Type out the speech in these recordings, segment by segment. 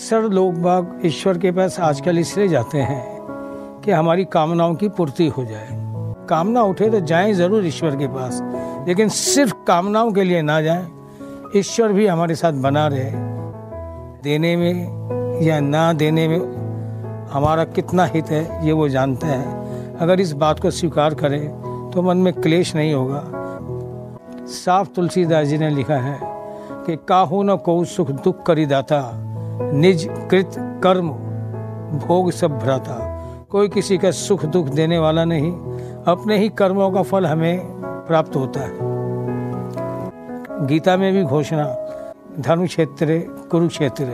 Sir लोग बाग ईश्वर के पास आजकल इसलिए जाते हैं कि हमारी कामनाओं की पूर्ति हो जाए। कामना उठे तो जाएँ ज़रूर ईश्वर के पास, लेकिन सिर्फ़ कामनाओं के लिए ना जाएँ, ईश्वर भी हमारे साथ बना रहे। देने में या ना देने में हमारा कितना हित है, ये वो जानते हैं। अगर इस बात को स्वीकार करें तो मन में क्लेश नहीं होगा। साफ़ तुलसीदास जी ने लिखा है कि काहू न को सुख दुख करी दाता। निज कृत कर्म, भोग सब भ्राता। कोई किसी का सुख दुख देने वाला नहीं। अपने ही कर्मों का फल हमें प्राप्त होता है। गीता में भी घोषणा धर्म क्षेत्र कुरुक्षेत्र,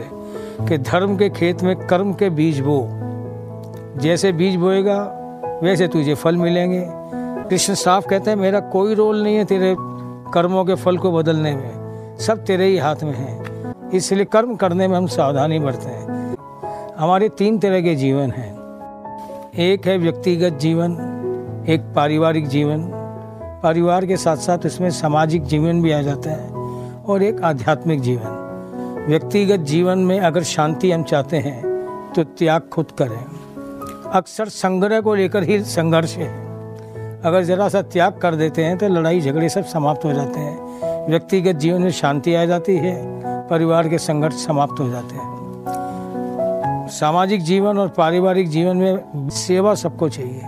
के धर्म के खेत में कर्म के बीज बो। जैसे बीज बोएगा, वैसे तुझे फल मिलेंगे। कृष्ण साफ़ कहते हैं, मेरा कोई रोल नहीं है तेरे कर्मों के फल को बदलने में। सब तेरे ही हाथ में है। इसलिए कर्म करने में हम सावधानी बरते हैं। हमारे तीन तरह के जीवन हैं। एक है व्यक्तिगत जीवन, एक पारिवारिक जीवन। परिवार के साथ साथ इसमें सामाजिक जीवन भी आ जाता है और एक आध्यात्मिक जीवन। व्यक्तिगत जीवन में अगर शांति हम चाहते हैं तो त्याग खुद करें। अक्सर संग्रह को लेकर ही संघर्ष है। अगर ज़रा सा त्याग कर देते हैं तो लड़ाई झगड़े सब समाप्त हो जाते हैं। व्यक्तिगत जीवन में शांति आ जाती है। परिवार के संघर्ष समाप्त हो जाते हैं। सामाजिक जीवन और पारिवारिक जीवन में सेवा सबको चाहिए,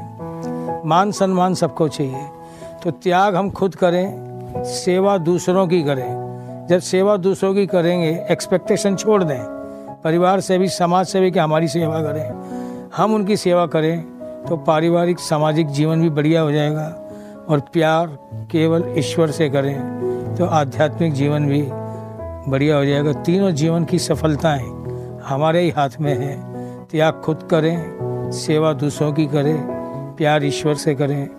मान सम्मान सबको चाहिए। तो त्याग हम खुद करें, सेवा दूसरों की करें। जब सेवा दूसरों की करेंगे एक्सपेक्टेशन छोड़ दें। परिवार से भी, समाज से भी कि हमारी सेवा करें। हम उनकी सेवा करें तो पारिवारिक, सामाजिक जीवन भी बढ़िया हो जाएगा। और प्यार केवल ईश्वर से करें तो आध्यात्मिक जीवन भी बढ़िया हो जाएगा। तीनों जीवन की सफलताएँ हमारे ही हाथ में है। त्याग खुद करें, सेवा दूसरों की करें, प्यार ईश्वर से करें।